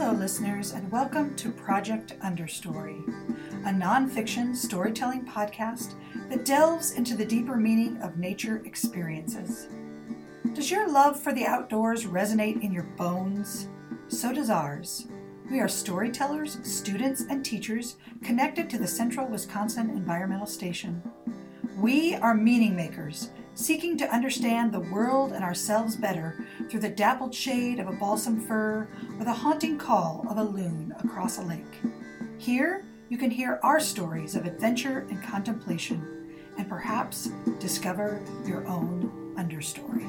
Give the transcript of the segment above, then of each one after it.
Hello, listeners, and welcome to Project Understory, a nonfiction storytelling podcast that delves into the deeper meaning of nature experiences. Does your love for the outdoors resonate in your bones? So does ours. We are storytellers, students, and teachers connected to the Central Wisconsin Environmental Station. We are meaning makers seeking to understand the world and ourselves better through the dappled shade of a balsam fir or the haunting call of a loon across a lake. Here, you can hear our stories of adventure and contemplation, and perhaps discover your own understory.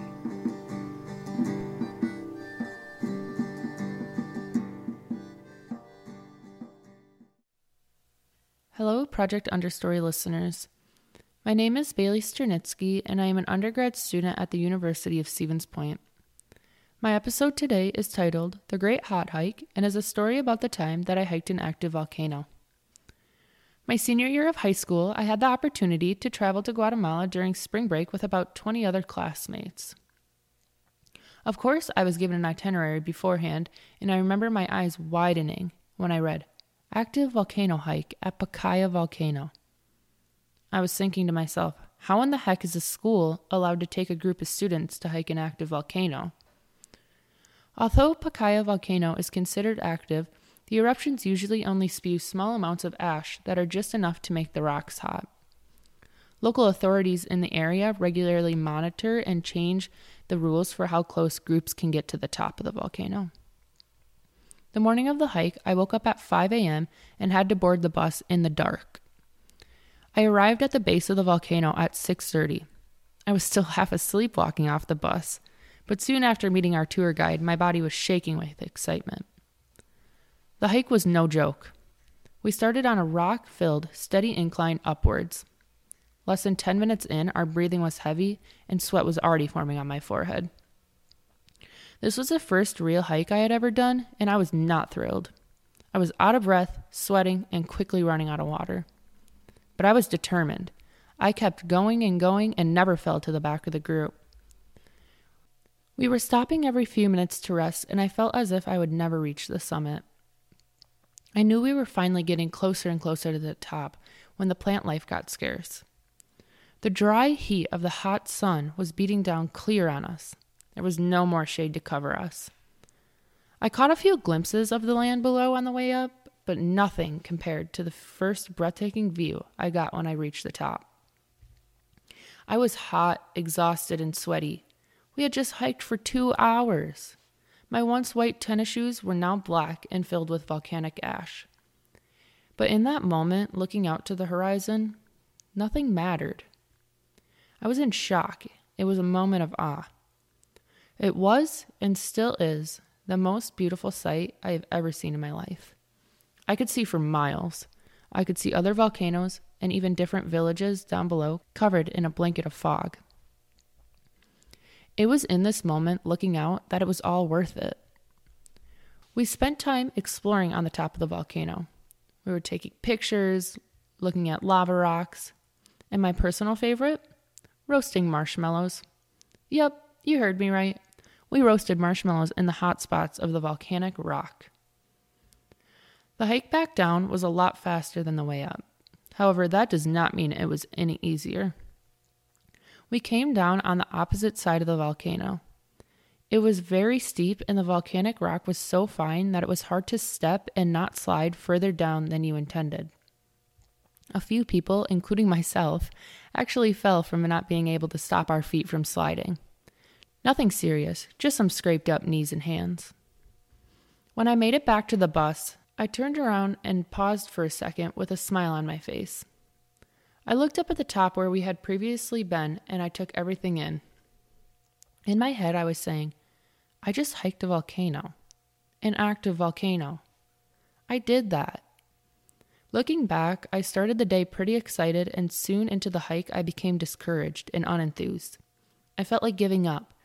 Hello, Project Understory listeners. My name is Bailey Sternitsky, and I am an undergrad student at the University of Stevens Point. My episode today is titled The Great Hot Hike and is a story about the time that I hiked an active volcano. My senior year of high school, I had the opportunity to travel to Guatemala during spring break with about 20 other classmates. Of course, I was given an itinerary beforehand, and I remember my eyes widening when I read Active Volcano Hike at Pacaya Volcano. I was thinking to myself, how in the heck is a school allowed to take a group of students to hike an active volcano? Although Pacaya volcano is considered active, the eruptions usually only spew small amounts of ash that are just enough to make the rocks hot. Local authorities in the area regularly monitor and change the rules for how close groups can get to the top of the volcano. The morning of the hike, I woke up at 5 a.m. and had to board the bus in the dark. I arrived at the base of the volcano at 6:30. I was still half asleep walking off the bus, but soon after meeting our tour guide, my body was shaking with excitement. The hike was no joke. We started on a rock-filled, steady incline upwards. Less than 10 minutes in, our breathing was heavy and sweat was already forming on my forehead. This was the first real hike I had ever done, and I was not thrilled. I was out of breath, sweating, and quickly running out of water but I was determined. I kept going and going and never fell to the back of the group. We were stopping every few minutes to rest, and I felt as if I would never reach the summit. I knew we were finally getting closer and closer to the top when the plant life got scarce. The dry heat of the hot sun was beating down clear on us. There was no more shade to cover us. I caught a few glimpses of the land below on the way up, but nothing compared to the first breathtaking view I got when I reached the top. I was hot, exhausted, and sweaty. We had just hiked for two hours. My once white tennis shoes were now black and filled with volcanic ash. But in that moment, looking out to the horizon, nothing mattered. I was in shock. It was a moment of awe. It was, and still is, the most beautiful sight I have ever seen in my life. I could see for miles. I could see other volcanoes and even different villages down below covered in a blanket of fog. It was in this moment, looking out, that it was all worth it. We spent time exploring on the top of the volcano. We were taking pictures, looking at lava rocks, and my personal favorite, roasting marshmallows. Yep, you heard me right. We roasted marshmallows in the hot spots of the volcanic rock. The hike back down was a lot faster than the way up. However, that does not mean it was any easier. We came down on the opposite side of the volcano. It was very steep, and the volcanic rock was so fine that it was hard to step and not slide further down than you intended. A few people, including myself, actually fell from not being able to stop our feet from sliding. Nothing serious, just some scraped up knees and hands. When I made it back to the bus, I turned around and paused for a second with a smile on my face. I looked up at the top where we had previously been and I took everything in. In my head, I was saying, I just hiked a volcano, an active volcano. I did that. Looking back, I started the day pretty excited, and soon into the hike, I became discouraged and unenthused. I felt like giving up,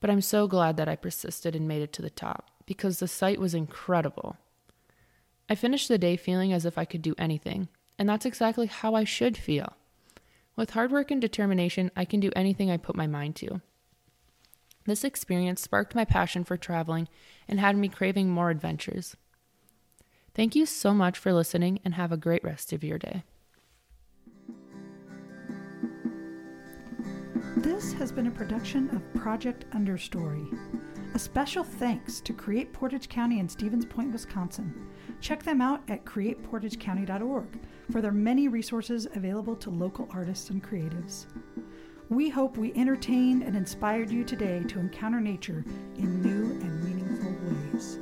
but I'm so glad that I persisted and made it to the top because the sight was incredible. I finished the day feeling as if I could do anything, and that's exactly how I should feel. With hard work and determination, I can do anything I put my mind to. This experience sparked my passion for traveling and had me craving more adventures. Thank you so much for listening and have a great rest of your day. This has been a production of Project Understory. A special thanks to Create Portage County in Stevens Point, Wisconsin. Check them out at createportagecounty.org for their many resources available to local artists and creatives. We hope we entertained and inspired you today to encounter nature in new and meaningful ways.